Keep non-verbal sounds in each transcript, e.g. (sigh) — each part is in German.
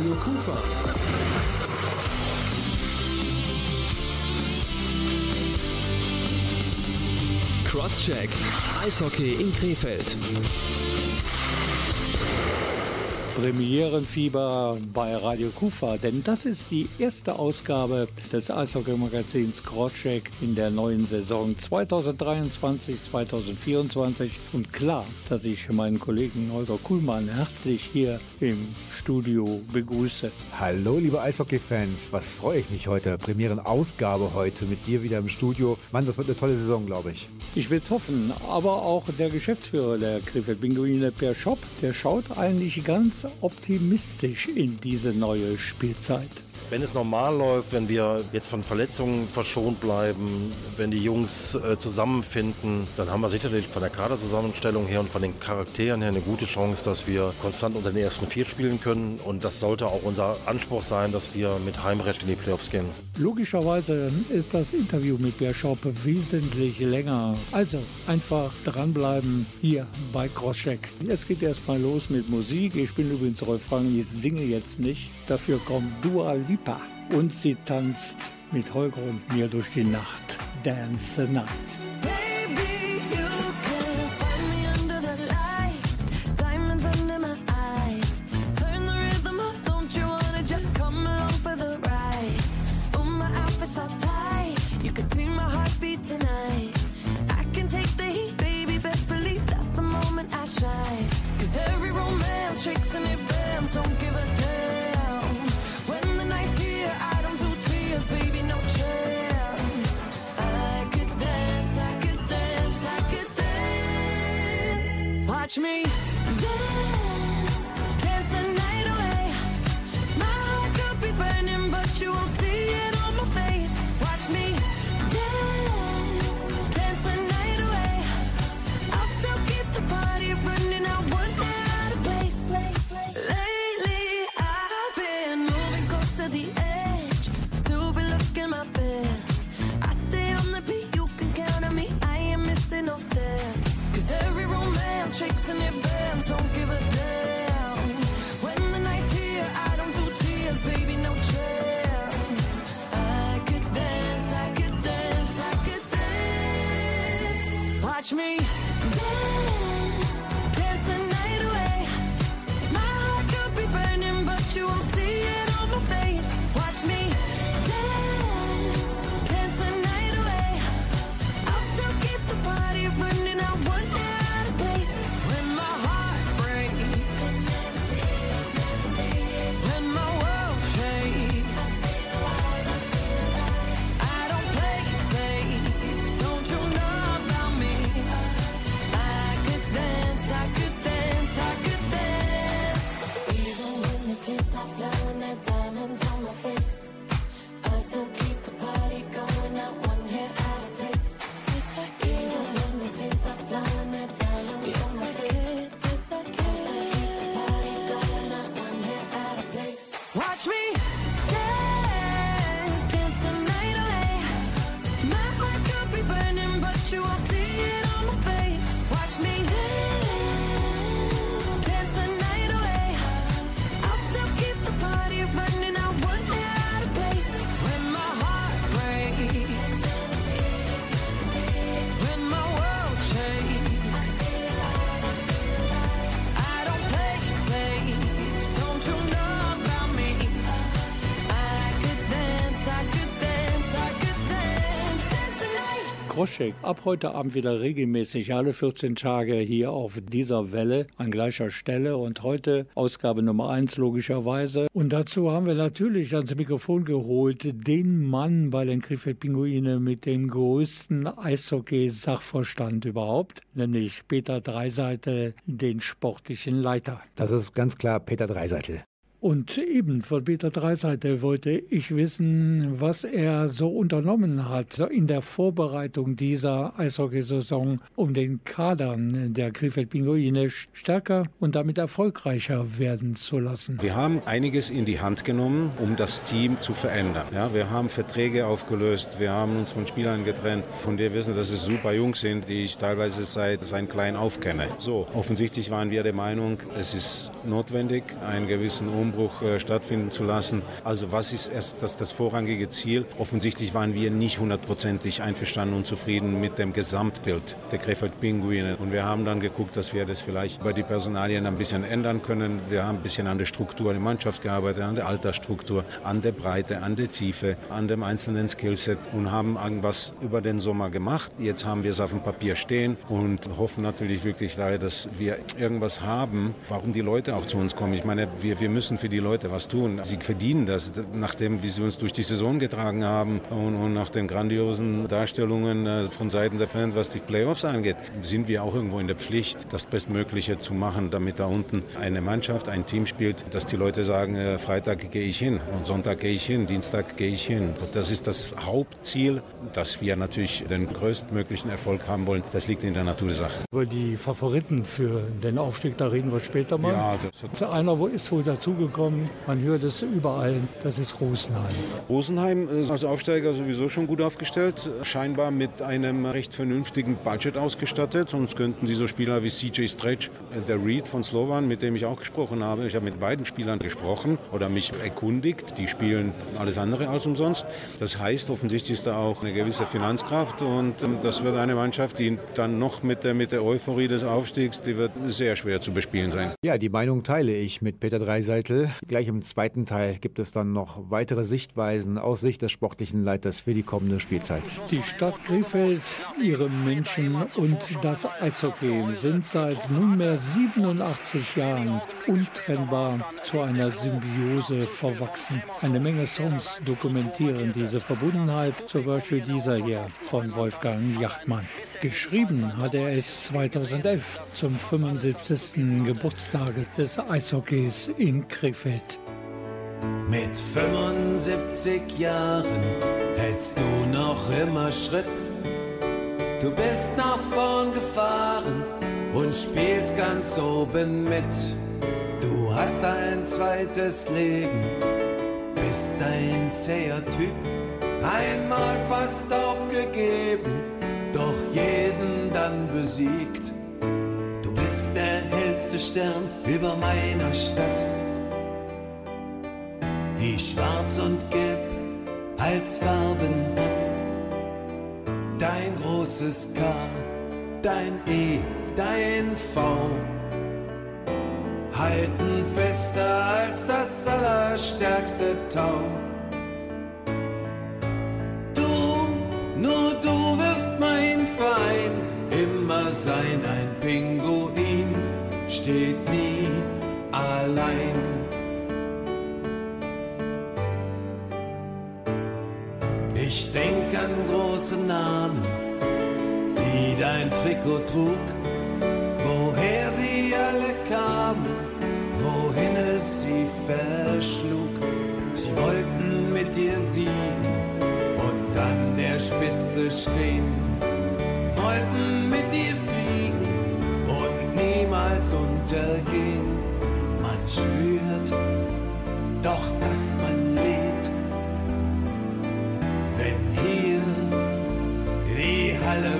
Radio Kufa. Crosscheck. Eishockey in Krefeld. Premierenfieber bei Radio Kufa, denn das ist die erste Ausgabe des Eishockey-Magazins Crosscheck in der neuen Saison 2023-2024. Und klar, dass ich meinen Kollegen Holger Kuhlmann herzlich hier im Studio begrüße. Hallo, liebe Eishockey-Fans, was freue ich mich heute. Premierenausgabe heute mit dir wieder im Studio. Mann, das wird eine tolle Saison, glaube ich. Ich will es hoffen, aber auch der Geschäftsführer der Krefeld Pinguine, Per Schopp, der schaut eigentlich ganz optimistisch in diese neue Spielzeit. Wenn es normal läuft, wenn wir jetzt von Verletzungen verschont bleiben, wenn die Jungs äh, zusammenfinden, dann haben wir sicherlich von der Kaderzusammenstellung her und von den Charakteren her eine gute Chance, dass wir konstant unter den ersten vier spielen können. Und das sollte auch unser Anspruch sein, dass wir mit Heimrecht in die Playoffs gehen. Logischerweise ist das Interview mit Bär wesentlich länger. Also einfach dranbleiben hier bei Crosscheck. Es geht erstmal los mit Musik. Ich bin übrigens Refrain, ich singe jetzt nicht. Dafür kommt Dua Lipa. Lipa und sie tanzt mit Holger und mir durch die Nacht. Dance the Night. Watch me night. Kroschek, ab heute Abend wieder regelmäßig alle 14 Tage hier auf dieser Welle an gleicher Stelle und heute Ausgabe Nummer 1 logischerweise. Und dazu haben wir natürlich ans Mikrofon geholt den Mann bei den Krefeld Pinguine mit dem größten Eishockey-Sachverstand überhaupt, nämlich Peter Dreiseite, den sportlichen Leiter. Das ist ganz klar Peter Dreiseitel. Und eben von Peter Dreiseite wollte ich wissen, was er so unternommen hat in der Vorbereitung dieser Eishockeysaison, um den Kadern der Krefeld Pinguine stärker und damit erfolgreicher werden zu lassen. Wir haben einiges in die Hand genommen, um das Team zu verändern. Ja, wir haben Verträge aufgelöst, wir haben uns von Spielern getrennt, von denen wir wissen, dass es super Jungs sind, die ich teilweise seit sein klein auf kenne. So, offensichtlich waren wir der Meinung, es ist notwendig, einen gewissen Umbau Umbruch äh, stattfinden zu lassen. Also was ist erst das, das vorrangige Ziel? Offensichtlich waren wir nicht hundertprozentig einverstanden und zufrieden mit dem Gesamtbild der Krefeld Pinguine. Und wir haben dann geguckt, dass wir das vielleicht bei die Personalien ein bisschen ändern können. Wir haben ein bisschen an der Struktur der Mannschaft gearbeitet, an der Altersstruktur, an der Breite, an der Tiefe, an dem einzelnen Skillset und haben irgendwas über den Sommer gemacht. Jetzt haben wir es auf dem Papier stehen und hoffen natürlich wirklich dass wir irgendwas haben, warum die Leute auch zu uns kommen. Ich meine, wir, wir müssen für die Leute was tun. Sie verdienen das, nachdem wie sie uns durch die Saison getragen haben und, und nach den grandiosen Darstellungen äh, von Seiten der Fans, was die Playoffs angeht, sind wir auch irgendwo in der Pflicht, das Bestmögliche zu machen, damit da unten eine Mannschaft, ein Team spielt, dass die Leute sagen, äh, Freitag gehe ich hin und Sonntag gehe ich hin, Dienstag gehe ich hin. Das ist das Hauptziel, dass wir natürlich den größtmöglichen Erfolg haben wollen. Das liegt in der Natur der Sache. Über die Favoriten für den Aufstieg, da reden wir später mal. Ja, das Einer wo ist wohl dazugekommen, man hört es überall, das ist Rosenheim. Rosenheim ist als Aufsteiger sowieso schon gut aufgestellt, scheinbar mit einem recht vernünftigen Budget ausgestattet. Sonst könnten diese Spieler wie CJ Stretch, der Reed von Slovan, mit dem ich auch gesprochen habe, ich habe mit beiden Spielern gesprochen oder mich erkundigt. Die spielen alles andere als umsonst. Das heißt, offensichtlich ist da auch eine gewisse Finanzkraft und ähm, das wird eine Mannschaft, die dann noch mit der, mit der Euphorie des Aufstiegs, die wird sehr schwer zu bespielen sein. Ja, die Meinung teile ich mit Peter Dreiseitel. Gleich im zweiten Teil gibt es dann noch weitere Sichtweisen aus Sicht des sportlichen Leiters für die kommende Spielzeit. Die Stadt Krefeld, ihre Menschen und das Eishockey sind seit nunmehr 87 Jahren untrennbar zu einer Symbiose verwachsen. Eine Menge Songs dokumentieren diese Verbundenheit, zum Beispiel dieser hier von Wolfgang Jachtmann. Geschrieben hat er es 2011 zum 75. Geburtstag des Eishockeys in Krefeld. Mit 75 Jahren hältst du noch immer Schritt. Du bist nach vorn gefahren und spielst ganz oben mit. Du hast ein zweites Leben, bist ein zäher Typ. Einmal fast aufgegeben, doch jeden dann besiegt. Du bist der hellste Stern über meiner Stadt die schwarz und gelb als Farben hat. Dein großes K, dein E, dein V halten fester als das allerstärkste Tau. Sein, ein Pinguin steht nie allein. Ich denk an große Namen, die dein Trikot trug, woher sie alle kamen, wohin es sie verschlug. Sie wollten mit dir siegen und an der Spitze stehen, wollten mit dir niemals untergehen. Man spürt doch, dass man lebt wenn hier die Halle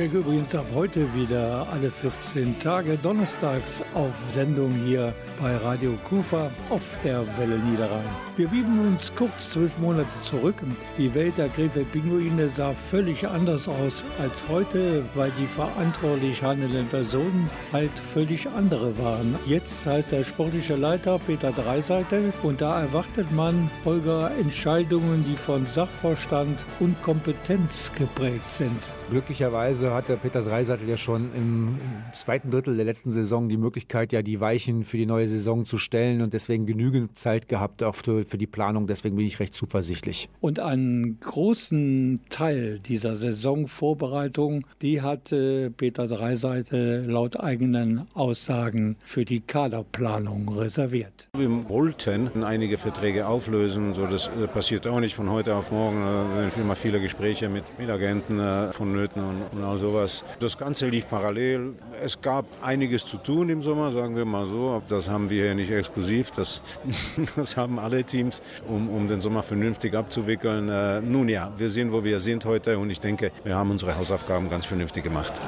Crosscheck übrigens ab heute wieder alle 14 Tage donnerstags auf Sendung hier bei Radio Kufa auf der Welle Niederrhein. Wir bieben uns kurz zwölf Monate zurück. Die Welt der Krefeld-Pinguine sah völlig anders aus als heute, weil die verantwortlich handelnden Personen halt völlig andere waren. Jetzt heißt der sportliche Leiter Peter Dreiseitel und da erwartet man, Holger, Entscheidungen, die von Sachverstand und Kompetenz geprägt sind. Glücklicherweise hatte Peter Dreiseitel ja schon im zweiten Drittel der letzten Saison die Möglichkeit, ja die Weichen für die neue Saison zu stellen und deswegen genügend Zeit gehabt auch für, für die Planung. Deswegen bin ich recht zuversichtlich. Und einen großen Teil dieser Saisonvorbereitung, die hatte Peter Dreiseite laut eigenen Aussagen für die Kaderplanung reserviert. Wir wollten einige Verträge auflösen, so das äh, passiert auch nicht von heute auf morgen. Da sind immer viele Gespräche mit, mit Agenten äh, vonnöten und, und all sowas. Das Ganze lief parallel. Es gab einiges zu tun im Sommer, sagen wir mal so. Das haben wir hier nicht exklusiv. Das, (laughs) das haben alle Teams, um, um den Sommer vernünftig abzuwickeln. Äh, nun ja, wir sehen, wo wir sind heute und ich denke, wir haben unsere Hausaufgaben ganz vernünftig gemacht.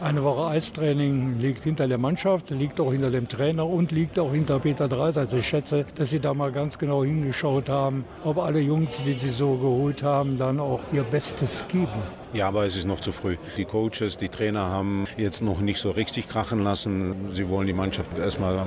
Eine Woche Eistraining liegt hinter der Mannschaft, liegt auch hinter dem Trainer und liegt auch hinter Peter Dreiseitel. Ich schätze, dass Sie da mal ganz genau hingeschaut haben, ob alle Jungs, die Sie so geholt haben, dann auch ihr Bestes geben. Ja, aber es ist noch zu früh. Die Coaches, die Trainer haben jetzt noch nicht so richtig krachen lassen. Sie wollen die Mannschaft erstmal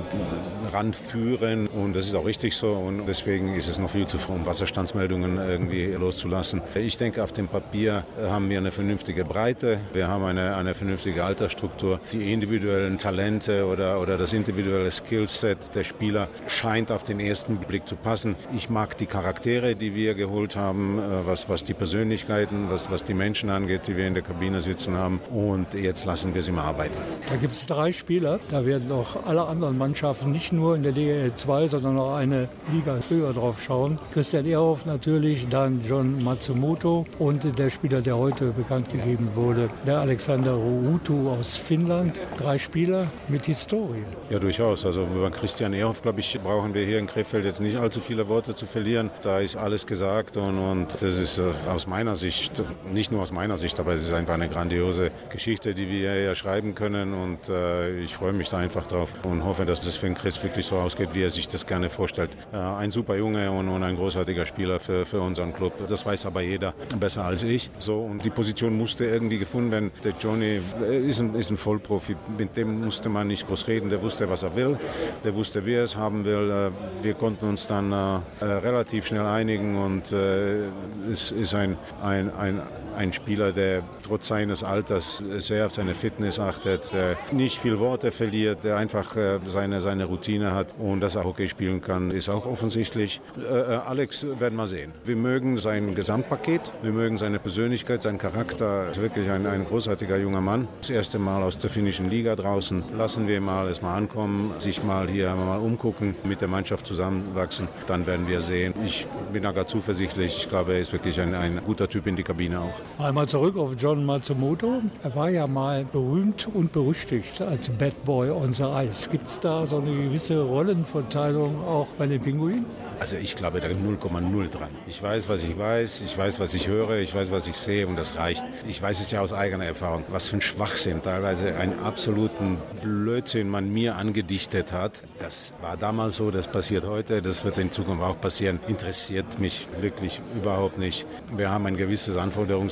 ranführen und das ist auch richtig so und deswegen ist es noch viel zu früh, um Wasserstandsmeldungen irgendwie loszulassen. Ich denke, auf dem Papier haben wir eine vernünftige Breite, wir haben eine, eine vernünftige Altersstruktur. Die individuellen Talente oder, oder das individuelle Skillset der Spieler scheint auf den ersten Blick zu passen. Ich mag die Charaktere, die wir geholt haben, was, was die Persönlichkeiten, was, was die Menschen angeht, die wir in der Kabine sitzen haben. Und jetzt lassen wir sie mal arbeiten. Da gibt es drei Spieler. Da werden auch alle anderen Mannschaften nicht nur in der Liga 2, sondern auch eine Liga höher drauf schauen. Christian Ehrhoff natürlich, dann John Matsumoto und der Spieler, der heute bekannt gegeben wurde, der Alexander Ruutu aus Finnland. Drei Spieler mit Historie. Ja, durchaus. Also über Christian Ehrhoff, glaube ich, brauchen wir hier in Krefeld jetzt nicht allzu viele Worte zu verlieren. Da ist alles gesagt und, und das ist äh, aus meiner Sicht, nicht nur aus meiner Sicht, aber es ist einfach eine grandiose Geschichte, die wir hier schreiben können und äh, ich freue mich da einfach drauf und hoffe, dass das für den Chris wirklich so ausgeht, wie er sich das gerne vorstellt. Äh, ein super Junge und, und, ein großartiger Spieler für, für unseren Club. Das weiß aber jeder besser als ich. So, und die Position musste irgendwie gefunden werden. Der Johnny ist ein, ist ein Vollprofi, mit dem musste man nicht groß reden, der wusste, was er will, der wusste, wie er es haben will. Äh, wir konnten uns dann äh, relativ schnell einigen und äh, es ist ein, ein, ein ein Spieler, der trotz seines Alters sehr auf seine Fitness achtet, der nicht viel Worte verliert, der einfach äh, seine, seine Routine hat und dass er Hockey spielen kann, ist auch offensichtlich. Äh, Alex werden wir sehen. Wir mögen sein Gesamtpaket, wir mögen seine Persönlichkeit, seinen Charakter. Ist wirklich ein, ein großartiger junger Mann. Das erste Mal aus der finnischen Liga draußen. Lassen wir mal erstmal ankommen, sich mal hier mal umgucken, mit der Mannschaft zusammenwachsen. Dann werden wir sehen. Ich bin da gar zuversichtlich. Ich glaube, er ist wirklich ein, ein guter Typ in die Kabine auch. Einmal zurück auf John Matsumoto. Er war ja mal berühmt und berüchtigt als Bad Boy on the Ice. Gibt es da so eine gewisse Rollenverteilung auch bei den Pinguinen? Also ich glaube da 0,0 dran. Ich weiß, was ich weiß, ich weiß, was ich höre, ich weiß, was ich sehe und das reicht. Ich weiß es ja aus eigener Erfahrung, was für ein Schwachsinn, teilweise einen absoluten Blödsinn man mir angedichtet hat. Das war damals so, das passiert heute, das wird in Zukunft auch passieren. Interessiert mich wirklich überhaupt nicht. Wir haben ein gewisses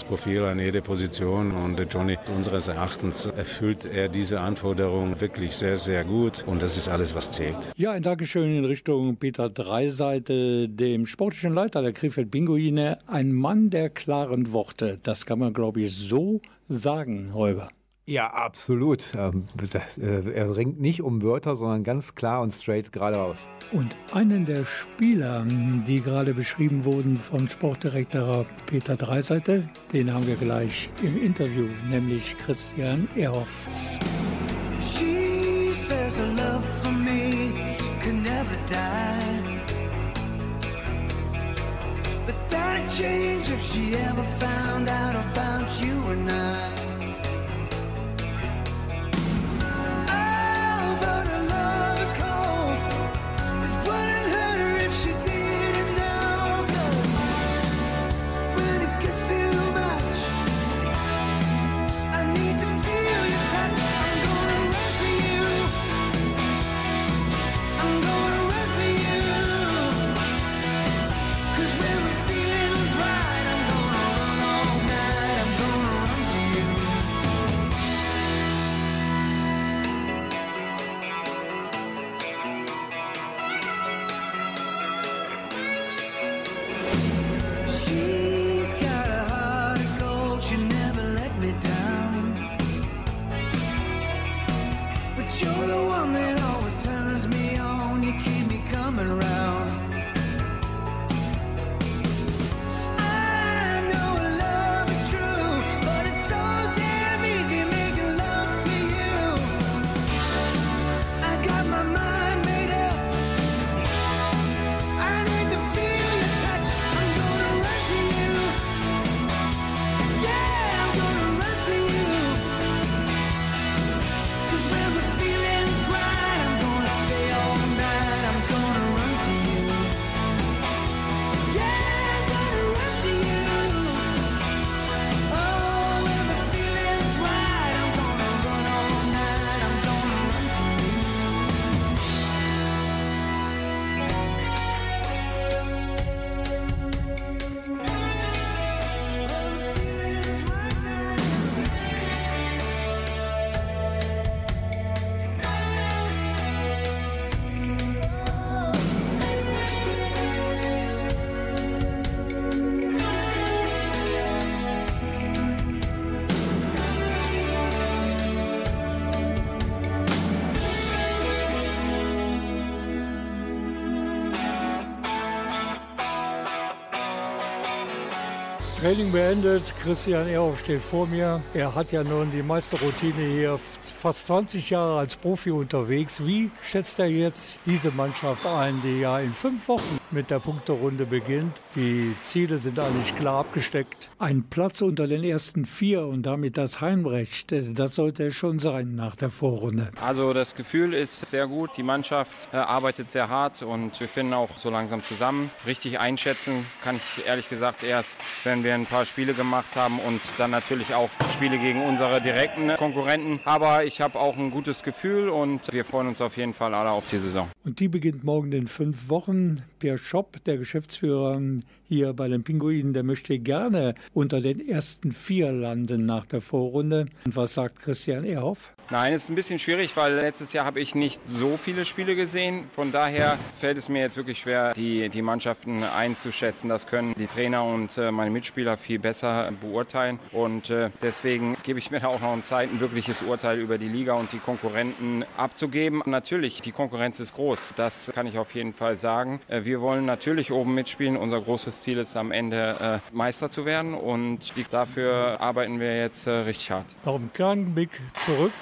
Anforderungsprofil an jede Position und Johnny, unseres Erachtens, erfüllt er diese Anforderungen wirklich sehr, sehr gut und das ist alles, was zählt. Ja, ein Dankeschön in Richtung Peter Dreiseitel. Seite dem sportlichen Leiter der Krefeld Pinguine, ein Mann der klaren Worte. Das kann man, glaube ich, so sagen, Holger. Ja, absolut. Ähm, äh, er ringt nicht um Wörter, sondern ganz klar und straight geradeaus. Und einen der Spieler, die gerade beschrieben wurden von Sportdirektor Peter Dreiseitel, den haben wir gleich im Interview, nämlich Christian Ehrhoffs. She says her love for me could never die. But that'd change if she ever found out about you and I. Training beendet. Christian Ehrhoff steht vor mir. Er hat ja nun die meiste Routine hier, fast 20 Jahre als Profi unterwegs. Wie schätzt er jetzt diese Mannschaft ein, die ja in fünf Wochen mit der Punkterunde beginnt? Die Ziele sind eigentlich klar abgesteckt. Ein Platz unter den ersten vier und damit das Heimrecht, das sollte es schon sein nach der Vorrunde. Also das Gefühl ist sehr gut. Die Mannschaft äh, arbeitet sehr hart und wir finden auch so langsam zusammen. Richtig einschätzen kann ich ehrlich gesagt erst, wenn wir ein paar Spiele gemacht haben und dann natürlich auch Spiele gegen unsere direkten Konkurrenten. Aber ich habe auch ein gutes Gefühl und wir freuen uns auf jeden Fall alle auf die Saison. Und die beginnt morgen in fünf Wochen. Pierre Schopp, der Geschäftsführer hier bei den Pinguinen, der möchte gerne unter den ersten vier landen nach der Vorrunde. Und was sagt Christian Ehrhoff? Nein, es ist ein bisschen schwierig, weil letztes Jahr habe ich nicht so viele Spiele gesehen. Von daher fällt es mir jetzt wirklich schwer, die, die Mannschaften einzuschätzen. Das können die Trainer und äh, meine Mitspieler viel besser beurteilen. Und äh, deswegen gebe ich mir da auch noch Zeit, ein wirkliches Urteil über die Liga und die Konkurrenten abzugeben. Natürlich, die Konkurrenz ist groß. Das kann ich auf jeden Fall sagen. Äh, wir wollen natürlich oben mitspielen. Unser großes Ziel ist am Ende äh, Meister zu werden und dafür arbeiten wir jetzt äh, richtig hart. Noch im Kernblick zurück,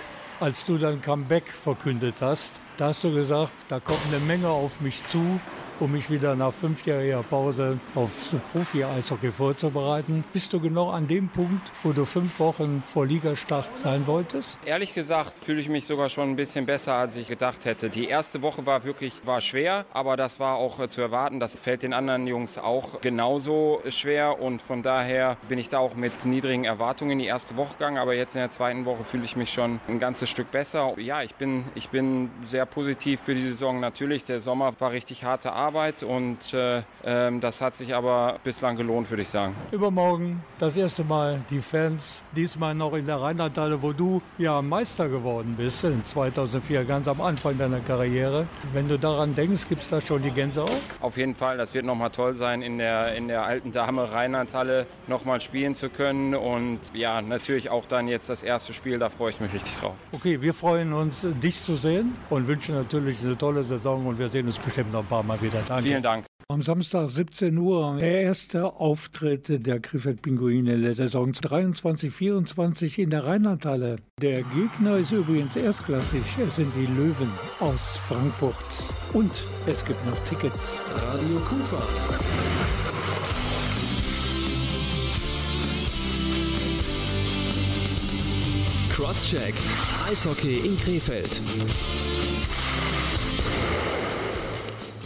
als du dein Comeback verkündet hast. Da hast du gesagt, da kommt eine Menge auf mich zu, um mich wieder nach fünfjähriger Pause aufs Profi-Eishockey vorzubereiten. Bist du genau an dem Punkt, wo du fünf Wochen vor Ligastart sein wolltest? Ehrlich gesagt fühle ich mich sogar schon ein bisschen besser, als ich gedacht hätte. Die erste Woche war wirklich war schwer, aber das war auch äh, zu erwarten. Das fällt den anderen Jungs auch genauso schwer und von daher bin ich da auch mit niedrigen Erwartungen in die erste Woche gegangen. Aber jetzt in der zweiten Woche fühle ich mich schon ein ganzes Stück besser. Ja, ich bin, ich bin sehr positiv für die Saison. Natürlich, der Sommer war richtig harte Arbeit und äh, ähm, das hat sich aber bislang gelohnt, würde ich sagen. Übermorgen das erste Mal die Fans, diesmal noch in der Rheinlandhalle, wo du ja Meister geworden bist in 2004, ganz am Anfang deiner Karriere. Wenn du daran denkst, gibt es da schon die Gänsehaut? Auf jeden Fall, das wird nochmal toll sein, in der, in der alten Dame Rheinlandhalle nochmal spielen zu können. Und ja, natürlich auch dann jetzt das erste Spiel, da freue ich mich richtig drauf. Okay, wir freuen uns, dich zu sehen und wünschen natürlich eine tolle Saison und wir sehen uns bestimmt noch ein paar Mal wieder. Danke. Vielen Dank. Am Samstag 17 Uhr der erste Auftritt der Krefeld-Pinguine der Saison 23-24 in der Rheinlandhalle. Der Gegner ist übrigens erstklassig. Es sind die Löwen aus Frankfurt. Und es gibt noch Tickets. Radio Kufa. Crosscheck. Eishockey in Krefeld.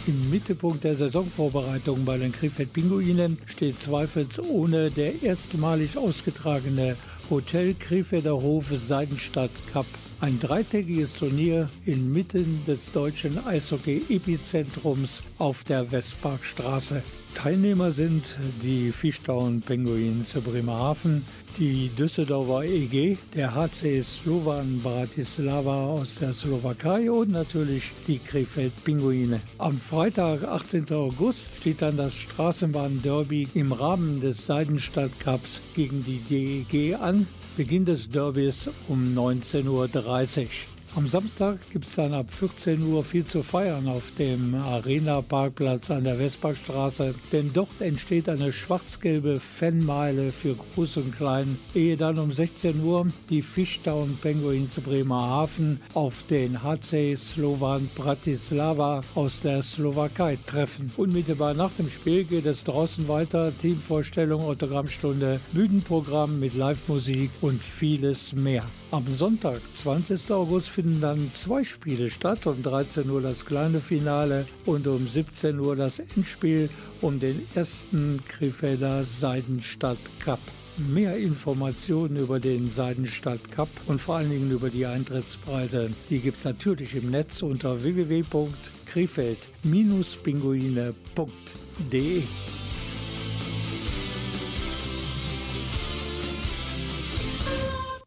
Im Mittelpunkt der Saisonvorbereitung bei den Krefeld-Pinguinen steht zweifelsohne der erstmalig ausgetragene Hotel Krefelder Hof Seidenstadt Cup. Ein dreitägiges Turnier inmitten des deutschen Eishockey-Epizentrums auf der Westparkstraße. Teilnehmer sind die Fischtown Penguins Bremerhaven, die Düsseldorfer EG, der HC Slovan Bratislava aus der Slowakei und natürlich die Krefeld Pinguine. Am Freitag, 18. August, steht dann das Straßenbahn-Derby im Rahmen des Seidenstadt Cups gegen die DEG an. Beginn des Derbys um 19.30 Uhr. Am Samstag gibt es dann ab 14 Uhr viel zu feiern auf dem Arena-Parkplatz an der Vesperstraße, denn dort entsteht eine schwarz-gelbe Fanmeile für Groß und Klein, ehe dann um 16 Uhr die Fishtown Penguins Bremerhaven auf den HC Slovan Bratislava aus der Slowakei treffen. Unmittelbar nach dem Spiel geht es draußen weiter, Teamvorstellung, Autogrammstunde, Bühnenprogramm mit Live-Musik und vieles mehr. Am Sonntag, 20. August, finden dann zwei Spiele statt. Um 13 Uhr das kleine Finale und um 17 Uhr das Endspiel um den ersten Krefelder Seidenstadt Cup. Mehr Informationen über den Seidenstadt Cup und vor allen Dingen über die Eintrittspreise, die gibt es natürlich im Netz unter www.krefeld-pinguine.de.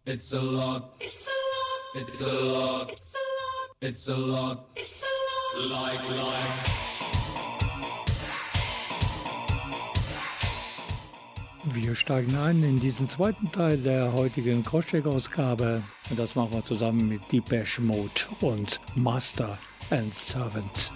It's a lot. It's a. It's a lot. It's a lot. It's a lot. It's a lot. Like life. Wir steigen ein in diesen zweiten Teil der heutigen Crosscheck-Ausgabe. Und das machen wir zusammen mit Deepesh Mode und Master and Servant.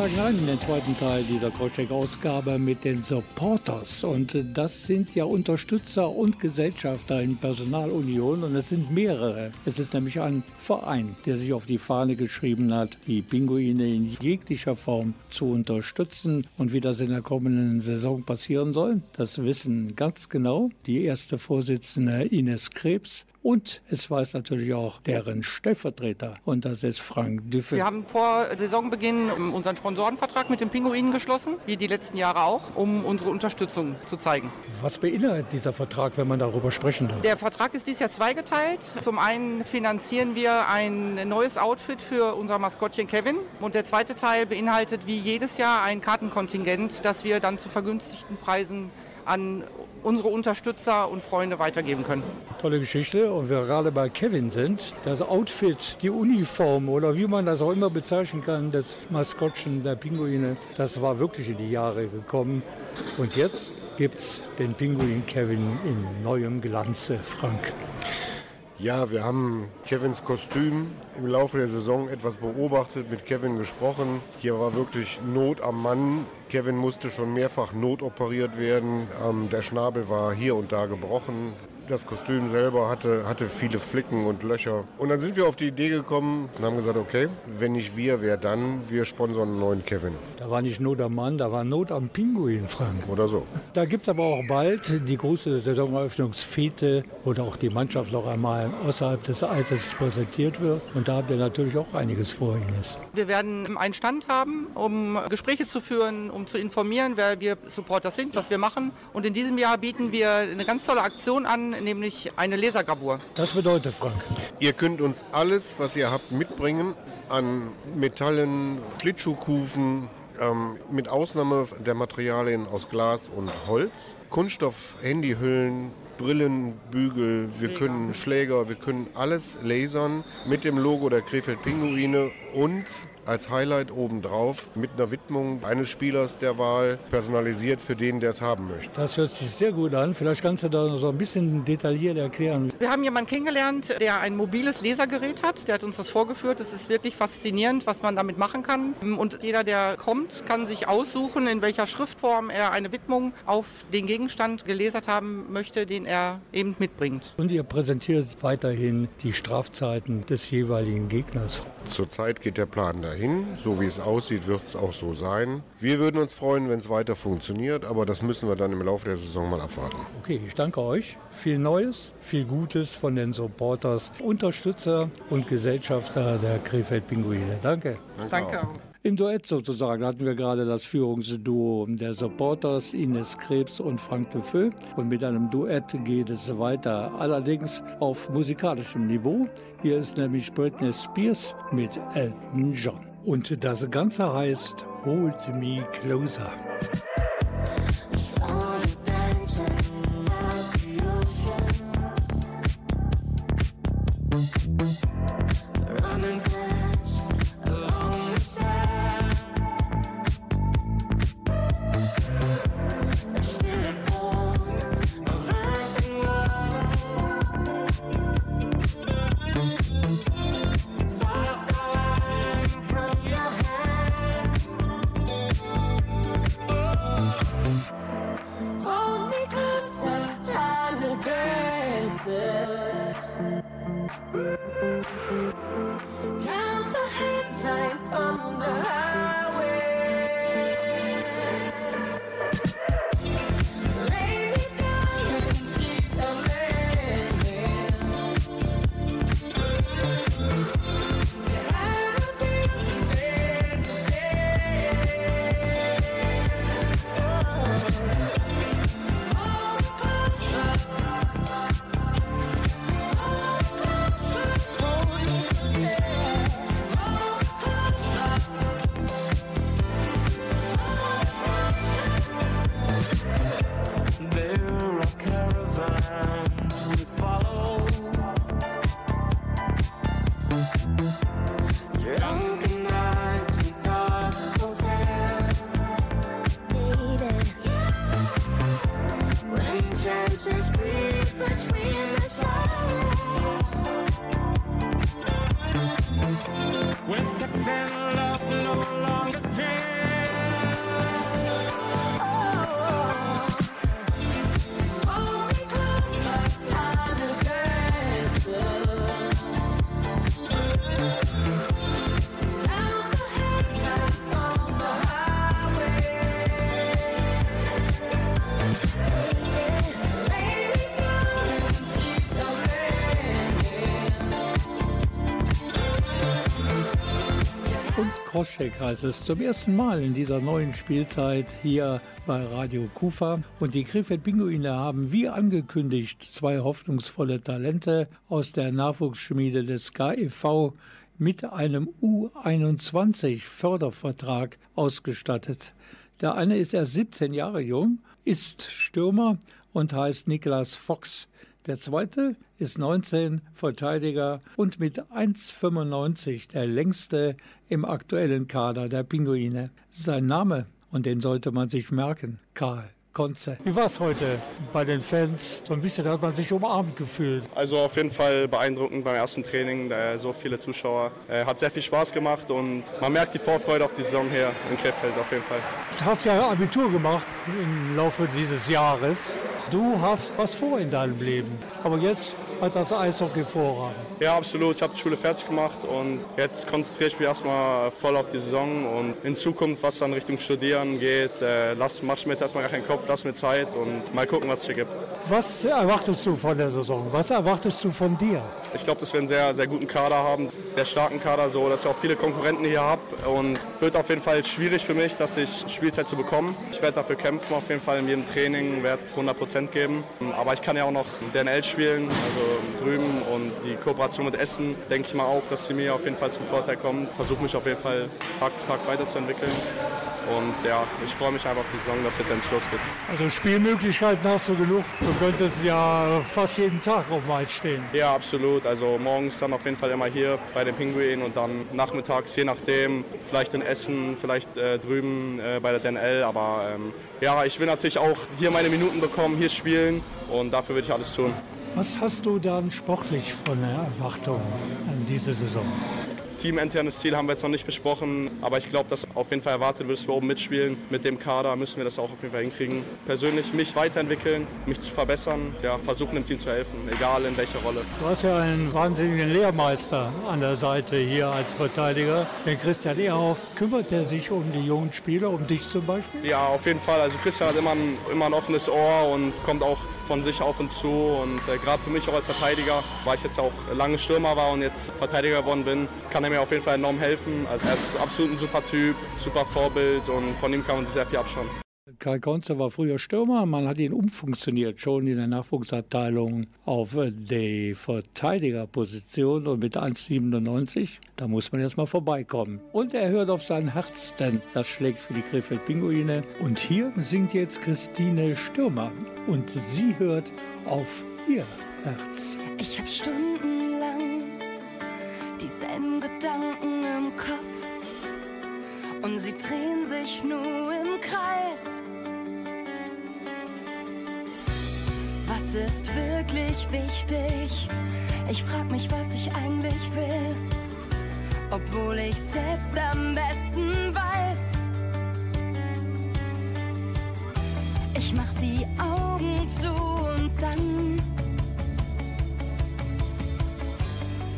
Wir steigen ein in den zweiten Teil dieser Crosscheck-Ausgabe mit den Supporters. Und äh, das sind ja Unterstützer und Gesellschafter in Personalunion. Und es sind mehrere. Es ist nämlich ein Verein, der sich auf die Fahne geschrieben hat, die Pinguine in jeglicher Form zu unterstützen. Und wie das in der kommenden Saison passieren soll, das wissen ganz genau die erste Vorsitzende Ines Krebs. Und es weiß natürlich auch deren Stellvertreter. Und das ist Frank Düffel. Wir haben vor Saisonbeginn unseren Sponsorenvertrag mit den Pinguinen geschlossen, wie die letzten Jahre auch, um unsere Unterstützung zu zeigen. Was beinhaltet dieser Vertrag, wenn man darüber sprechen darf? Der Vertrag ist dieses Jahr zweigeteilt. Zum einen finanzieren wir ein neues Outfit für unser Maskottchen Kevin. Und der zweite Teil beinhaltet wie jedes Jahr ein Kartenkontingent, das wir dann zu vergünstigten Preisen an unsere Unterstützer und Freunde weitergeben können. Tolle Geschichte. Und wir gerade bei Kevin sind, das Outfit, die Uniform oder wie man das auch immer bezeichnen kann, das Maskottchen der Pinguine, das war wirklich in die Jahre gekommen. Und jetzt gibt's den Pinguin Kevin in neuem Glanze, Frank. Ja, wir haben Kevins Kostüm im Laufe der Saison etwas beobachtet, mit Kevin gesprochen. Hier war wirklich Not am Mann. Kevin musste schon mehrfach notoperiert werden. Ähm, der Schnabel war hier und da gebrochen. Das Kostüm selber hatte, hatte viele Flicken und Löcher. Und dann sind wir auf die Idee gekommen und haben gesagt, okay, wenn nicht wir, wer dann? Wir sponsern einen neuen Kevin. Da war nicht Not am Mann, da war Not am Pinguin, Frank. Oder so. Da gibt es aber auch bald die große Saisoneröffnungsfete, wo auch die Mannschaft noch einmal außerhalb des Eises präsentiert wird. Und da habt ihr natürlich auch einiges vor, Ines. Wir werden einen Stand haben, um Gespräche zu führen, um zu informieren, wer wir Supporter sind, was wir machen. Und in diesem Jahr bieten wir eine ganz tolle Aktion an, nämlich eine Lasergravur. Das bedeutet, Frank, Ihr könnt uns alles, was ihr habt, mitbringen an Metallen, Schlittschuhkufen, ähm, mit Ausnahme der Materialien aus Glas und Holz. Kunststoff, Handyhüllen, Brillen, Bügel, wir können Schläger, wir können alles lasern mit dem Logo der Krefeld Pinguine und als Highlight obendrauf mit einer Widmung eines Spielers der Wahl personalisiert für den, der es haben möchte. das hört sich sehr gut an. Vielleicht kannst du da noch so ein bisschen detailliert erklären. Wir haben jemanden kennengelernt, der ein mobiles Lasergerät hat. Der hat uns das vorgeführt. Es ist wirklich faszinierend, was man damit machen kann. Und jeder, der kommt, kann sich aussuchen, in welcher Schriftform er eine Widmung auf den Gegenstand gelasert haben möchte, den er eben mitbringt. Und ihr präsentiert weiterhin die Strafzeiten des jeweiligen Gegners. Zurzeit geht der Plan dahin. So wie es aussieht, wird es auch so sein. Wir würden uns freuen, wenn es weiter funktioniert, aber das müssen wir dann im Laufe der Saison mal abwarten. Okay, ich danke euch. Viel Neues, viel Gutes von den Supporters, Unterstützer und Gesellschafter der Krefeld Pinguine. Danke. Danke. Im Duett sozusagen hatten wir gerade das Führungsduo der Supporters Ines Krebs und Frank de Feu. Und mit einem Duett geht es weiter, allerdings auf musikalischem Niveau. Hier ist nämlich Britney Spears mit Elton John. Und das Ganze heißt Hold Me Closer. we fall Crosscheck heißt es zum ersten Mal in dieser neuen Spielzeit hier bei Radio Kufa. Und die Krefeld Pinguine haben wie angekündigt zwei hoffnungsvolle Talente aus der Nachwuchsschmiede des KEV mit einem U21-Fördervertrag ausgestattet. Der eine ist erst 17 Jahre jung, ist Stürmer und heißt Niklas Fox. Der zweite ist 19, Verteidiger und mit 1,95 der längste im aktuellen Kader der Pinguine. Sein Name, und den sollte man sich merken, Karl Konze. Wie war es heute bei den Fans? So ein bisschen hat man sich umarmt gefühlt. Also auf jeden Fall beeindruckend beim ersten Training, so viele Zuschauer. Äh, hat sehr viel Spaß gemacht und man merkt die Vorfreude auf die Saison hier in Krefeld auf jeden Fall. Du hast ja Abitur gemacht im Laufe dieses Jahres. Du hast was vor in deinem Leben. Aber jetzt hat das Eishockey Vorrang. Ja, absolut. Ich habe die Schule fertig gemacht und jetzt konzentriere ich mich erstmal voll auf die Saison und in Zukunft, was dann Richtung Studieren geht, äh, lass, mach ich mir jetzt erstmal gar keinen Kopf, lass mir Zeit und mal gucken, was es hier gibt. Was erwartest du von der Saison? Was erwartest du von dir? Ich glaube, dass wir einen sehr, sehr guten Kader haben, sehr starken Kader, so dass ich auch viele Konkurrenten hier habe und wird auf jeden Fall schwierig für mich, dass ich Spielzeit zu bekommen. Ich werde dafür kämpfen, auf jeden Fall in jedem Training, werde 100 Prozent geben. Aber ich kann ja auch noch DNL spielen, also drüben und die Kooperation mit Essen, denke ich mal auch, dass sie mir auf jeden Fall zum Vorteil kommt. Versuche mich auf jeden Fall Tag für Tag weiterzuentwickeln. Und ja, ich freue mich einfach auf die Saison, dass jetzt endlich losgeht. Also Spielmöglichkeiten hast du genug. Du könntest ja fast jeden Tag auf dem Eis stehen. Ja, absolut. Also morgens dann auf jeden Fall immer hier bei den Pinguinen und dann nachmittags, je nachdem, vielleicht in Essen, vielleicht äh, drüben äh, bei der DNL. Aber ähm, ja, ich will natürlich auch hier meine Minuten bekommen, hier spielen und dafür will ich alles tun. Was hast du dann sportlich von der Erwartung an diese Saison? Teaminternes Ziel haben wir jetzt noch nicht besprochen, aber ich glaube, dass auf jeden Fall erwartet wird, dass wir oben mitspielen. Mit dem Kader müssen wir das auch auf jeden Fall hinkriegen. Persönlich mich weiterentwickeln, mich zu verbessern, ja, versuchen dem Team zu helfen, egal in welcher Rolle. Du hast ja einen wahnsinnigen Lehrmeister an der Seite hier als Verteidiger, den Christian Ehrhoff. Kümmert er sich um die jungen Spieler, um dich zum Beispiel? Ja, auf jeden Fall. Also Christian hat immer ein, immer ein offenes Ohr und kommt auch von sich auf und zu. Und äh, gerade für mich auch als Verteidiger, weil ich jetzt auch lange Stürmer war und jetzt Verteidiger geworden bin, kann er mir auf jeden Fall enorm helfen. Also er ist absolut ein super Typ, super Vorbild und von ihm kann man sich sehr viel abschauen. Karl Konze war früher Stürmer, man hat ihn umfunktioniert, schon in der Nachwuchsabteilung auf die Verteidigerposition und mit 1,97, da muss man erst mal vorbeikommen. Und er hört auf sein Herz, denn das schlägt für die Krefeld Pinguine. Und hier singt jetzt Christine Stürmer und sie hört auf ihr Herz. Ich hab stundenlang dieselben Gedanken im Kopf und sie drehen sich nur Was ist wirklich wichtig? Ich frag mich, was ich eigentlich will, obwohl ich selbst am besten weiß. Ich mach die Augen zu und dann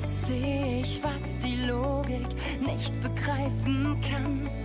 sehe ich, was die Logik nicht begreifen kann.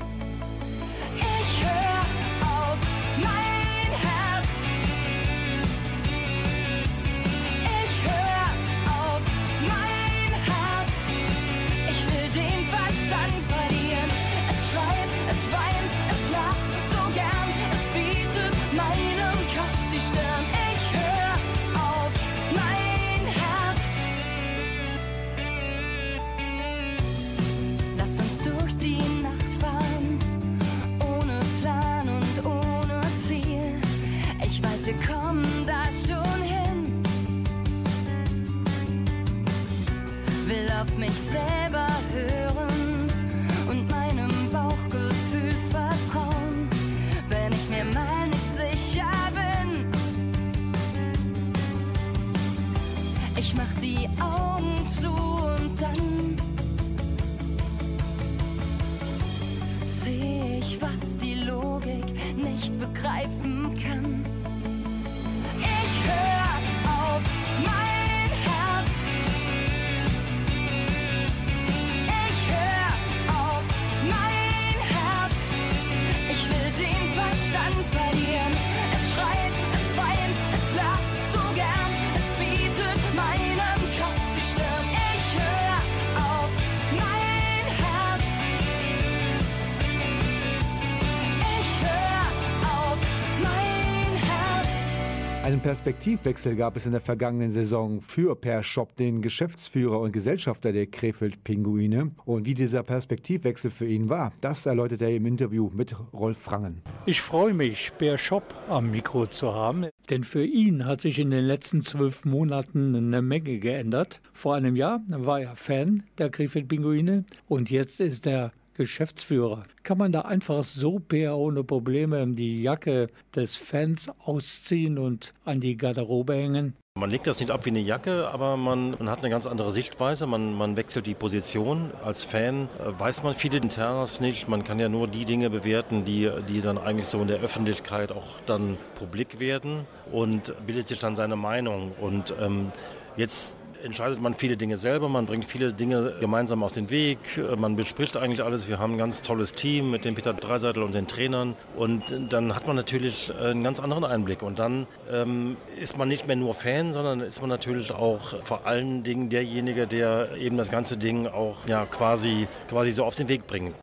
Nicht begreifen kann. Einen Perspektivwechsel gab es in der vergangenen Saison für Per Schopp, den Geschäftsführer und Gesellschafter der Krefeld Pinguine. Und wie dieser Perspektivwechsel für ihn war, das erläutert er im Interview mit Rolf Frangen. Ich freue mich, Per Schopp am Mikro zu haben, denn für ihn hat sich in den letzten zwölf Monaten eine Menge geändert. Vor einem Jahr war er Fan der Krefeld Pinguine und jetzt ist er Geschäftsführer. Kann man da einfach so per ohne Probleme die Jacke des Fans ausziehen und an die Garderobe hängen? Man legt das nicht ab wie eine Jacke, aber man, man hat eine ganz andere Sichtweise. Man, man wechselt die Position. Als Fan äh, weiß man viele Internas nicht. Man kann ja nur die Dinge bewerten, die, die dann eigentlich so in der Öffentlichkeit auch dann publik werden und bildet sich dann seine Meinung. Und ähm, jetzt entscheidet man viele Dinge selber, man bringt viele Dinge gemeinsam auf den Weg, man bespricht eigentlich alles. Wir haben ein ganz tolles Team mit dem Peter Dreiseitel und den Trainern und dann hat man natürlich einen ganz anderen Einblick und dann ähm, ist man nicht mehr nur Fan, sondern ist man natürlich auch vor allen Dingen derjenige, der eben das ganze Ding auch ja quasi, quasi so auf den Weg bringt.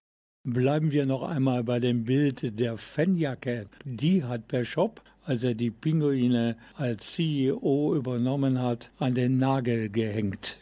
Bleiben wir noch einmal bei dem Bild der Fanjacke. Die hat Per Schopp, als er die Pinguine als CEO übernommen hat, an den Nagel gehängt.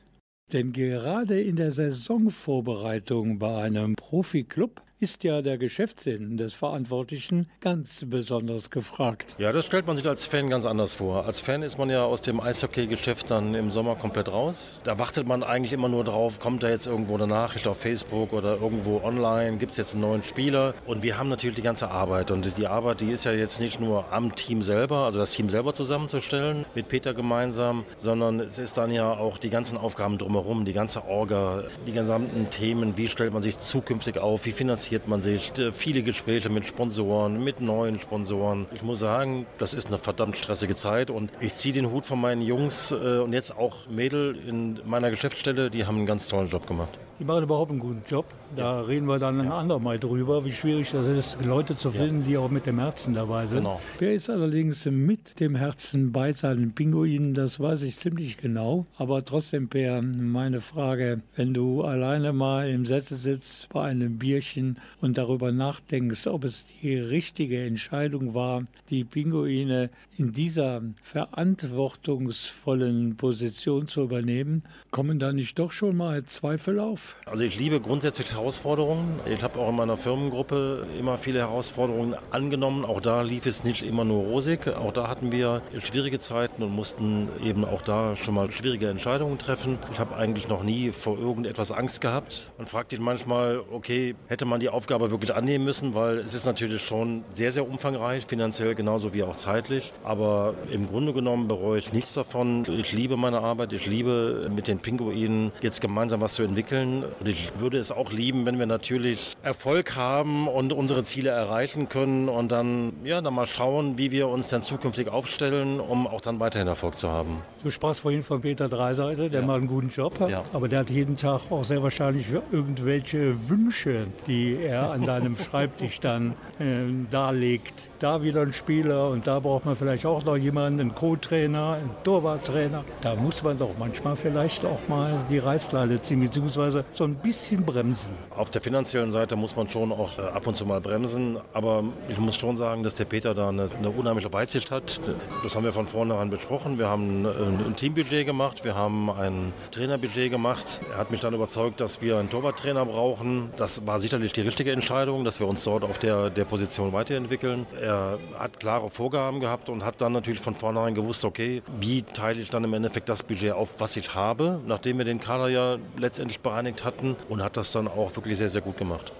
Denn gerade in der Saisonvorbereitung bei einem Profiklub ist ja der Geschäftssinn des Verantwortlichen ganz besonders gefragt. Ja, das stellt man sich als Fan ganz anders vor. Als Fan ist man ja aus dem Eishockey-Geschäft dann im Sommer komplett raus. Da wartet man eigentlich immer nur drauf, kommt da jetzt irgendwo eine Nachricht auf Facebook oder irgendwo online, gibt es jetzt einen neuen Spieler. Und wir haben natürlich die ganze Arbeit. Und die Arbeit, die ist ja jetzt nicht nur am Team selber, also das Team selber zusammenzustellen, mit Peter gemeinsam, sondern es ist dann ja auch die ganzen Aufgaben drumherum, die ganze Orga, die gesamten Themen, wie stellt man sich zukünftig auf, wie finanziert man sich, viele Gespräche mit Sponsoren, mit neuen Sponsoren. Ich muss sagen, das ist eine verdammt stressige Zeit und ich ziehe den Hut von meinen Jungs äh, und jetzt auch Mädel in meiner Geschäftsstelle, die haben einen ganz tollen Job gemacht. Die machen überhaupt einen guten Job. Da ja. reden wir dann ein andermal drüber, wie schwierig das ist, Leute zu finden, ja. die auch mit dem Herzen dabei sind. Genau. Wer ist allerdings mit dem Herzen bei seinen Pinguinen, das weiß ich ziemlich genau. Aber trotzdem, Per, meine Frage, wenn du alleine mal im Sessel sitzt bei einem Bierchen und darüber nachdenkst, ob es die richtige Entscheidung war, die Pinguine in dieser verantwortungsvollen Position zu übernehmen, kommen da nicht doch schon mal Zweifel auf? Also ich liebe grundsätzlich Herausforderungen. Ich habe auch in meiner Firmengruppe immer viele Herausforderungen angenommen. Auch da lief es nicht immer nur rosig. Auch da hatten wir schwierige Zeiten und mussten eben auch da schon mal schwierige Entscheidungen treffen. Ich habe eigentlich noch nie vor irgendetwas Angst gehabt. Man fragt sich manchmal, okay, hätte man die Aufgabe wirklich annehmen müssen, weil es ist natürlich schon sehr, sehr umfangreich, finanziell genauso wie auch zeitlich. Aber im Grunde genommen bereue ich nichts davon. Ich liebe meine Arbeit, ich liebe mit den Pinguinen jetzt gemeinsam was zu entwickeln. Und ich würde es auch lieben, wenn wir natürlich Erfolg haben und unsere Ziele erreichen können und dann, ja, dann mal schauen, wie wir uns dann zukünftig aufstellen, um auch dann weiterhin Erfolg zu haben. Du sprachst vorhin von Peter Dreiseite, der ja. macht einen guten Job, ja. aber der hat jeden Tag auch sehr wahrscheinlich irgendwelche Wünsche, die er an (laughs) deinem Schreibtisch dann äh, darlegt. Da wieder ein Spieler und da braucht man vielleicht auch noch jemanden, einen Co-Trainer, einen Torwarttrainer. Da muss man doch manchmal vielleicht auch mal die Reißleine ziehen, beziehungsweise so ein bisschen bremsen. Auf der finanziellen Seite muss man schon auch äh, ab und zu mal bremsen, aber ich muss schon sagen, dass der Peter da eine, eine unheimliche Weitsicht hat. Das haben wir von vornherein besprochen. Wir haben ein, ein Teambudget gemacht, wir haben ein Trainerbudget gemacht. Er hat mich dann überzeugt, dass wir einen Torwarttrainer brauchen. Das war sicherlich die richtige Entscheidung, dass wir uns dort auf der, der Position weiterentwickeln. Er hat klare Vorgaben gehabt und hat dann natürlich von vornherein gewusst, okay, wie teile ich dann im Endeffekt das Budget auf, was ich habe, nachdem wir den Kader ja letztendlich bereinigt hatten und hat das dann auch wirklich sehr, sehr gut gemacht.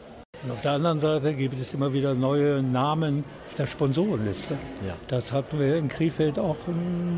Und auf der anderen Seite gibt es immer wieder neue Namen auf der Sponsorenliste. Ja. Das hatten wir in Krefeld auch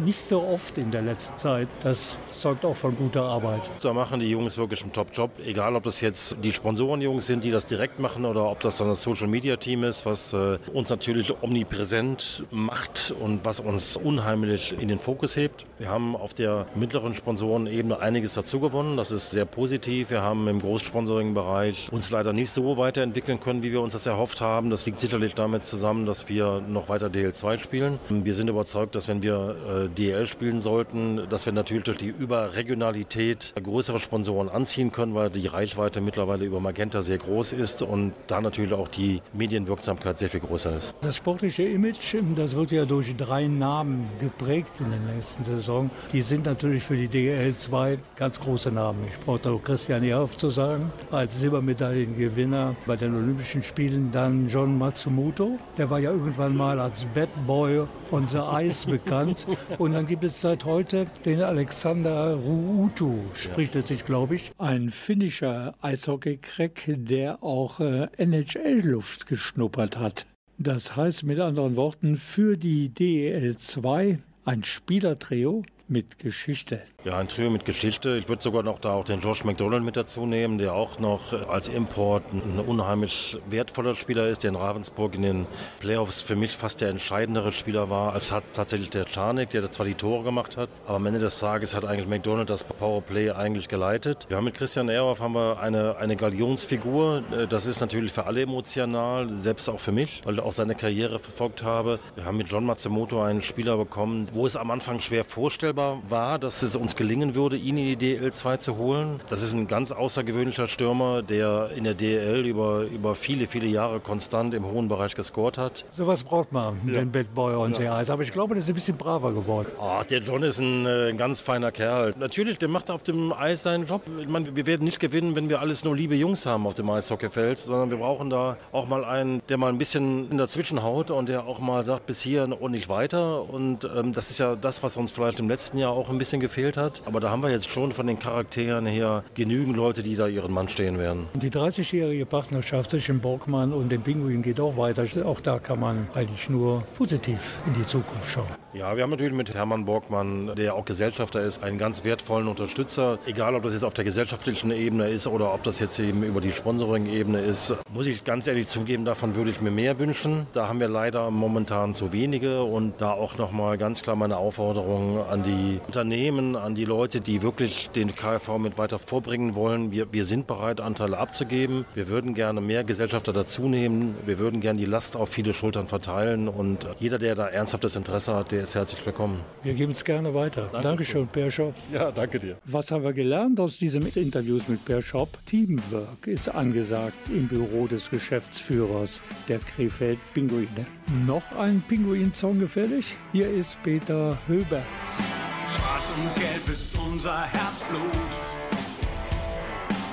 nicht so oft in der letzten Zeit. Das zeugt auch von guter Arbeit. Da machen die Jungs wirklich einen Top-Job. Egal, ob das jetzt die Sponsorenjungs sind, die das direkt machen oder ob das dann das Social-Media-Team ist, was äh, uns natürlich omnipräsent macht und was uns unheimlich in den Fokus hebt. Wir haben auf der mittleren Sponsorenebene einiges dazu gewonnen. Das ist sehr positiv. Wir haben im Großsponsoring-Bereich uns leider nicht so weiterentwickelt entwickeln können, wie wir uns das erhofft haben. Das liegt sicherlich damit zusammen, dass wir noch weiter DL2 spielen. Wir sind überzeugt, dass wenn wir äh, DL spielen sollten, dass wir natürlich durch die Überregionalität größere Sponsoren anziehen können, weil die Reichweite mittlerweile über Magenta sehr groß ist und da natürlich auch die Medienwirksamkeit sehr viel größer ist. Das sportliche Image, das wird ja durch drei Namen geprägt in der nächsten Saison. Die sind natürlich für die DL 2 ganz große Namen. Ich brauche da Christian Ehrhoff zu sagen, als Silbermedaillengewinner bei den Olympischen Spielen. Dann John Matsumoto, der war ja irgendwann mal als Bad Boy on the Ice (laughs) bekannt. Und dann gibt es seit heute den Alexander Ruutu, spricht es sich, glaube ich. Ein finnischer Eishockey-Crack, der auch äh, NHL-Luft geschnuppert hat. Das heißt mit anderen Worten für die DEL 2 ein Spielertrio mit Geschichte. Ja, ein Trio mit Geschichte. Ich würde sogar noch da auch den Josh McDonald mit dazu nehmen, der auch noch als Import ein unheimlich wertvoller Spieler ist, der in Ravensburg in den Playoffs für mich fast der entscheidendere Spieler war, als hat tatsächlich der Czarnik, der zwar die Tore gemacht hat, aber am Ende des Tages hat eigentlich McDonald das Powerplay eigentlich geleitet. Wir haben mit Christian Ehrhoff haben wir eine, eine Galionsfigur. Das ist natürlich für alle emotional, selbst auch für mich, weil ich auch seine Karriere verfolgt habe. Wir haben mit John Matsumoto einen Spieler bekommen, wo es am Anfang schwer vorstellbar war, dass es uns gelingen würde, ihn in die DL2 zu holen. Das ist ein ganz außergewöhnlicher Stürmer, der in der DL über, über viele, viele Jahre konstant im hohen Bereich gescored hat. Sowas braucht man, den Bad Boy on the Ice. Aber ich glaube, das ist ein bisschen braver geworden. Ach, der John ist ein, äh, ganz feiner Kerl. Natürlich, der macht auf dem Eis seinen Job. Ich meine, wir werden nicht gewinnen, wenn wir alles nur liebe Jungs haben auf dem Eishockeyfeld, sondern wir brauchen da auch mal einen, der mal ein bisschen in dazwischen haut und der auch mal sagt, bis hier und nicht weiter. Und ähm, das ist ja das, was uns vielleicht im letzten Jahr auch ein bisschen gefehlt hat. Aber da haben wir jetzt schon von den Charakteren her genügend Leute, die da ihren Mann stehen werden. Die 30-jährige Partnerschaft zwischen Borgmann und dem Pinguin geht auch weiter. Auch da kann man eigentlich nur positiv in die Zukunft schauen. Ja, wir haben natürlich mit Hermann Borgmann, der auch Gesellschafter ist, einen ganz wertvollen Unterstützer. Egal, ob das jetzt auf der gesellschaftlichen Ebene ist oder ob das jetzt eben über die Sponsoring-Ebene ist, muss ich ganz ehrlich zugeben, davon würde ich mir mehr wünschen. Da haben wir leider momentan zu wenige und da auch nochmal ganz klar meine Aufforderung an die Unternehmen, an die Leute, die wirklich den KfV mit weiter vorbringen wollen. Wir, wir sind bereit, Anteile abzugeben. Wir würden gerne mehr Gesellschafter dazu nehmen. Wir würden gerne die Last auf viele Schultern verteilen und jeder, der da ernsthaftes Interesse hat, der ist herzlich willkommen. Wir geben es gerne weiter. Dankeschön, Per Schopp. Ja, danke dir. Was haben wir gelernt aus diesem Interviews mit Per Schopp? Teamwork ist angesagt im Büro des Geschäftsführers der Krefeld Pinguine. Noch ein Pinguin-Song gefällig? Hier ist Peter Höberts. Schwarz und Gelb ist unser Herzblut.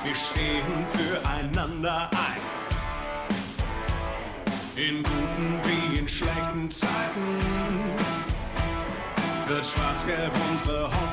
Wir stehen füreinander ein. In guten wie in schlechten Zeiten wird Schwarz-Gelb unsere Hoffnung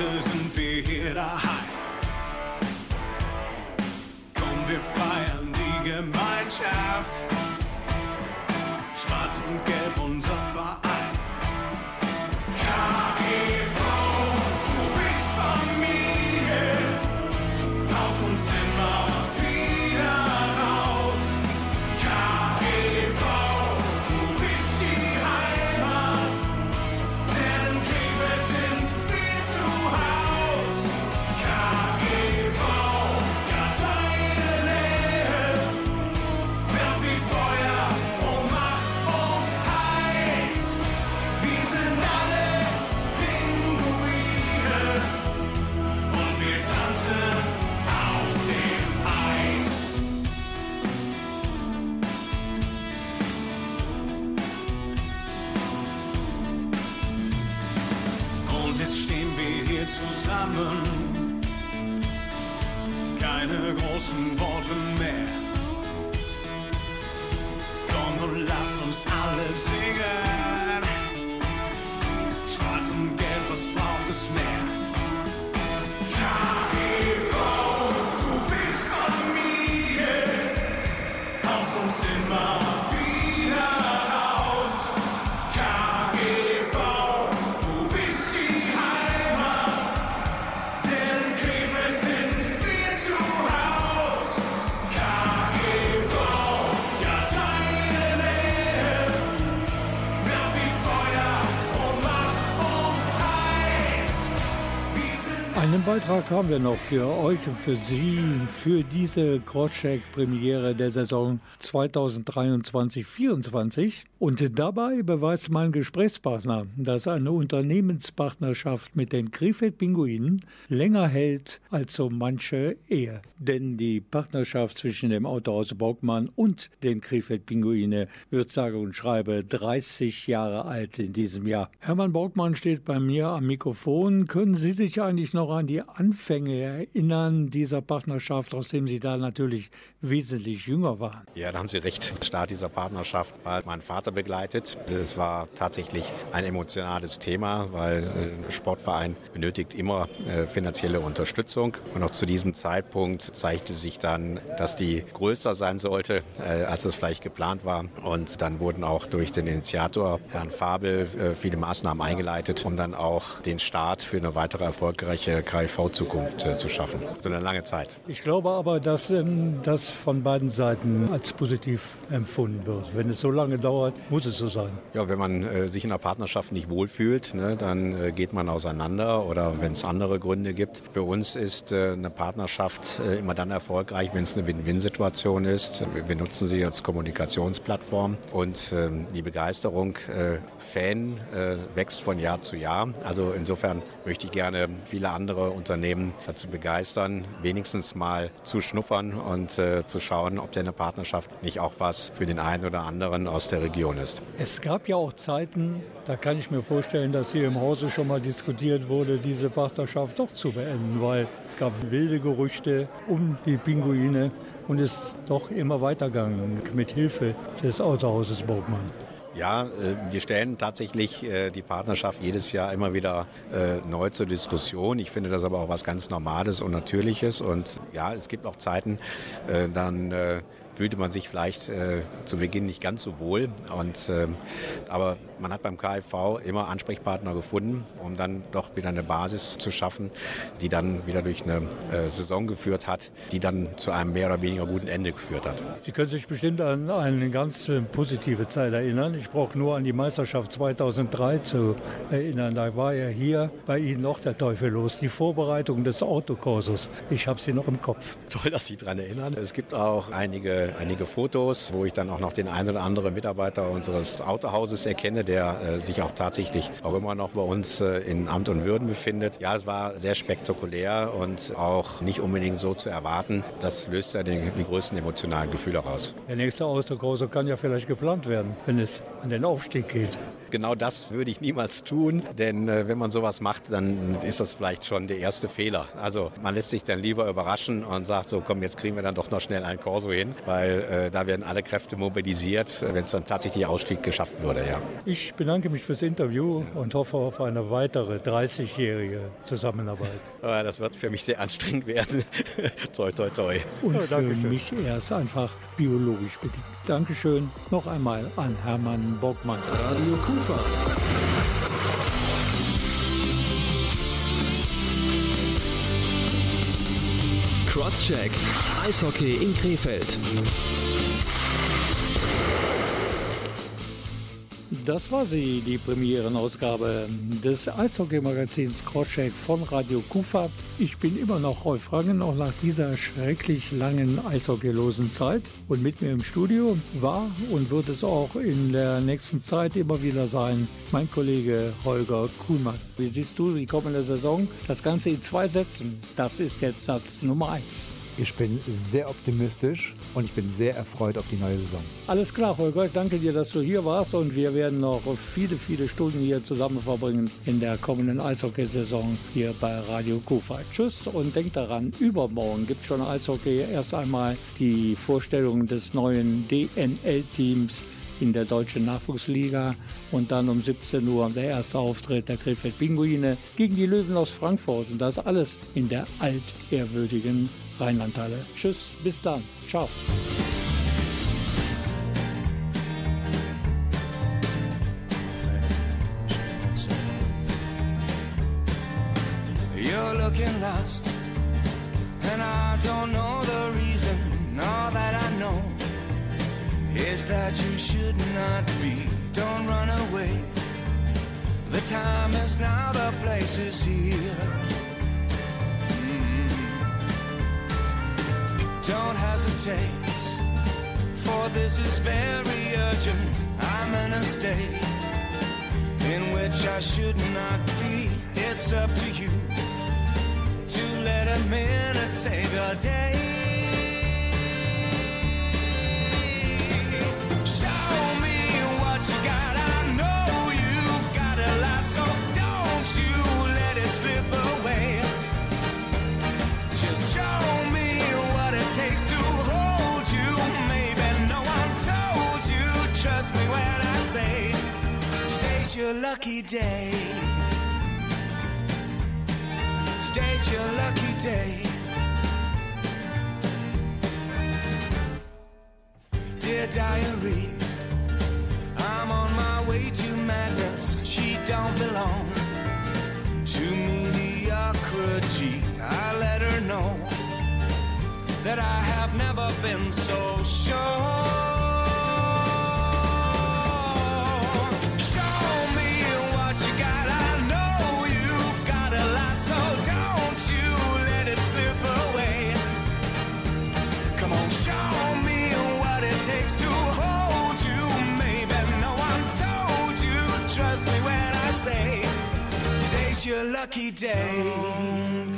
Heute Einen Beitrag haben wir noch für euch und für Sie für diese Crosscheck-Premiere der Saison 2023-24. Und dabei beweist mein Gesprächspartner, dass eine Unternehmenspartnerschaft mit den Krefeld-Pinguinen länger hält als so manche Ehe. Denn die Partnerschaft zwischen dem Autohaus Borgmann und den Krefeld-Pinguine wird sage und schreibe 30 Jahre alt in diesem Jahr. Hermann Borgmann steht bei mir am Mikrofon. Können Sie sich eigentlich noch an die Anfänge erinnern dieser Partnerschaft, aus dem Sie da natürlich wesentlich jünger waren? Ja, da haben Sie recht. Der Start dieser Partnerschaft war mein Vater begleitet. Es war tatsächlich ein emotionales Thema, weil äh, ein Sportverein benötigt immer äh, finanzielle Unterstützung. Und auch zu diesem Zeitpunkt zeigte sich dann, dass die größer sein sollte, äh, als es vielleicht geplant war. Und dann wurden auch durch den Initiator, Herrn Fabel, viele Maßnahmen eingeleitet, um dann auch den Start für eine weitere erfolgreiche KIV-Zukunft äh, zu schaffen. So eine lange Zeit. Ich glaube aber, dass ähm, das von beiden Seiten als positiv empfunden wird. Wenn es so lange dauert, muss es so sein. Ja, wenn man äh, sich in einer Partnerschaft nicht wohlfühlt, ne, dann äh, geht man auseinander oder wenn es andere Gründe gibt. Für uns ist äh, eine Partnerschaft äh, immer dann erfolgreich, wenn es eine Win-Win-Situation ist. Wir, wir nutzen sie als Kommunikationsplattform und ähm, die Begeisterung äh, Fan äh, wächst von Jahr zu Jahr. Also insofern möchte ich gerne viele andere Unternehmen dazu begeistern, wenigstens mal zu schnuppern und äh, zu schauen, ob denn eine Partnerschaft nicht auch was für den einen oder anderen aus der Region ist. Es gab ja auch Zeiten, da kann ich mir vorstellen, dass hier im Hause schon mal diskutiert wurde, diese Partnerschaft doch zu beenden, weil es gab wilde Gerüchte um die Pinguine und es ist doch immer weitergegangen mit Hilfe des Autohauses Borgmann. Ja, äh, wir stellen tatsächlich äh, die Partnerschaft jedes Jahr immer wieder äh, neu zur Diskussion. Ich finde das aber auch was ganz Normales und Natürliches. Und ja, es gibt auch Zeiten, dann fühlte man sich vielleicht äh, zu Beginn nicht ganz so wohl. Und, äh, aber man hat beim KfV immer Ansprechpartner gefunden, um dann doch wieder eine Basis zu schaffen, die dann wieder durch eine äh, Saison geführt hat, die dann zu einem mehr oder weniger guten Ende geführt hat. Sie können sich bestimmt an eine ganz äh, positive Zeit erinnern. Ich brauche nur an die Meisterschaft 2003 zu erinnern. Da war ja hier bei Ihnen noch der Teufel los. Die Vorbereitung des Autokurses. Ich habe sie noch im Kopf. Toll, dass Sie daran erinnern. Es gibt auch einige, einige Fotos, wo ich dann auch noch den einen oder anderen Mitarbeiter unseres Autohauses erkenne, der äh, sich auch tatsächlich auch immer noch bei uns äh, in Amt und Würden befindet. Ja, es war sehr spektakulär und auch nicht unbedingt so zu erwarten. Das löst ja die, die größten emotionalen Gefühle raus. Der nächste Autokurse kann ja vielleicht geplant werden, wenn es an den Aufstieg geht. Genau das würde ich niemals tun, denn äh, wenn man sowas macht, dann ist das vielleicht schon der erste Fehler. Also man lässt sich dann lieber überraschen und sagt so, komm, jetzt kriegen wir dann doch noch schnell ein Corso hin, weil äh, da werden alle Kräfte mobilisiert, äh, wenn es dann tatsächlich Ausstieg geschafft würde, ja. Ich bedanke mich fürs Interview und hoffe auf eine weitere 30-jährige Zusammenarbeit. (laughs) Das wird für mich sehr anstrengend werden. (laughs) toi, toi, toi. Und Ja, für mich erst einfach biologisch bedingt. Dankeschön noch einmal an Hermann Bockmann. Radio Kufa. Crosscheck. Eishockey in Krefeld. Das war sie, die Premierenausgabe des Eishockey-Magazins Crosscheck von Radio Kufa. Ich bin immer noch Rolf Rangen, auch nach dieser schrecklich langen eishockeylosen Zeit. Und mit mir im Studio war und wird es auch in der nächsten Zeit immer wieder sein, mein Kollege Holger Kuhlmann. Wie siehst du die kommende Saison? Das Ganze in zwei Sätzen. Das ist jetzt Satz Nummer eins. Ich bin sehr optimistisch und ich bin sehr erfreut auf die neue Saison. Alles klar, Holger, ich danke dir, dass du hier warst und wir werden noch viele, viele Stunden hier zusammen verbringen in der kommenden Eishockeysaison hier bei Radio Kufa. Tschüss und denkt daran, übermorgen gibt es schon Eishockey. Erst einmal die Vorstellung des neuen DNL-Teams in der deutschen Nachwuchsliga und dann um 17 Uhr der erste Auftritt der Krefeld Pinguine gegen die Löwen aus Frankfurt und das alles in der altehrwürdigen Rheinlandhalle. Tschüss, bis dann. Ciao. You're looking lost, and I don't know the reason. All that I know is that you should not be. Don't run away. The time is now, the place is here. Don't hesitate, for this is very urgent. I'm in a state in which I should not be. It's up to you to let a minute save your day. Lucky day. Today's your lucky day. Dear diary, I'm on my way to madness. She don't belong to mediocrity. I let her know that I have never been so sure. Lucky day.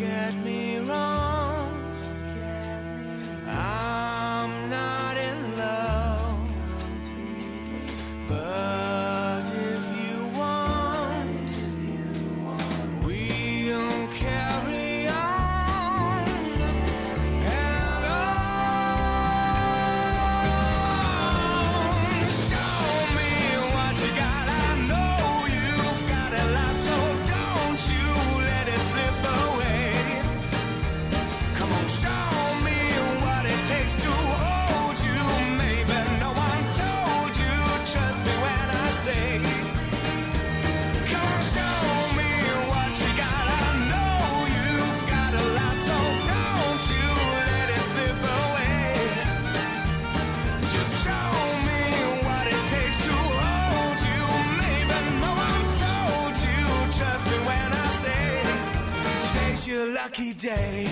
Day.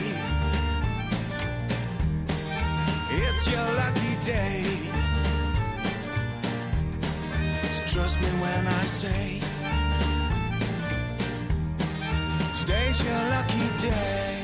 It's your lucky day. So trust me when I say today's your lucky day.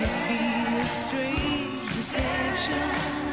Must be a strange deception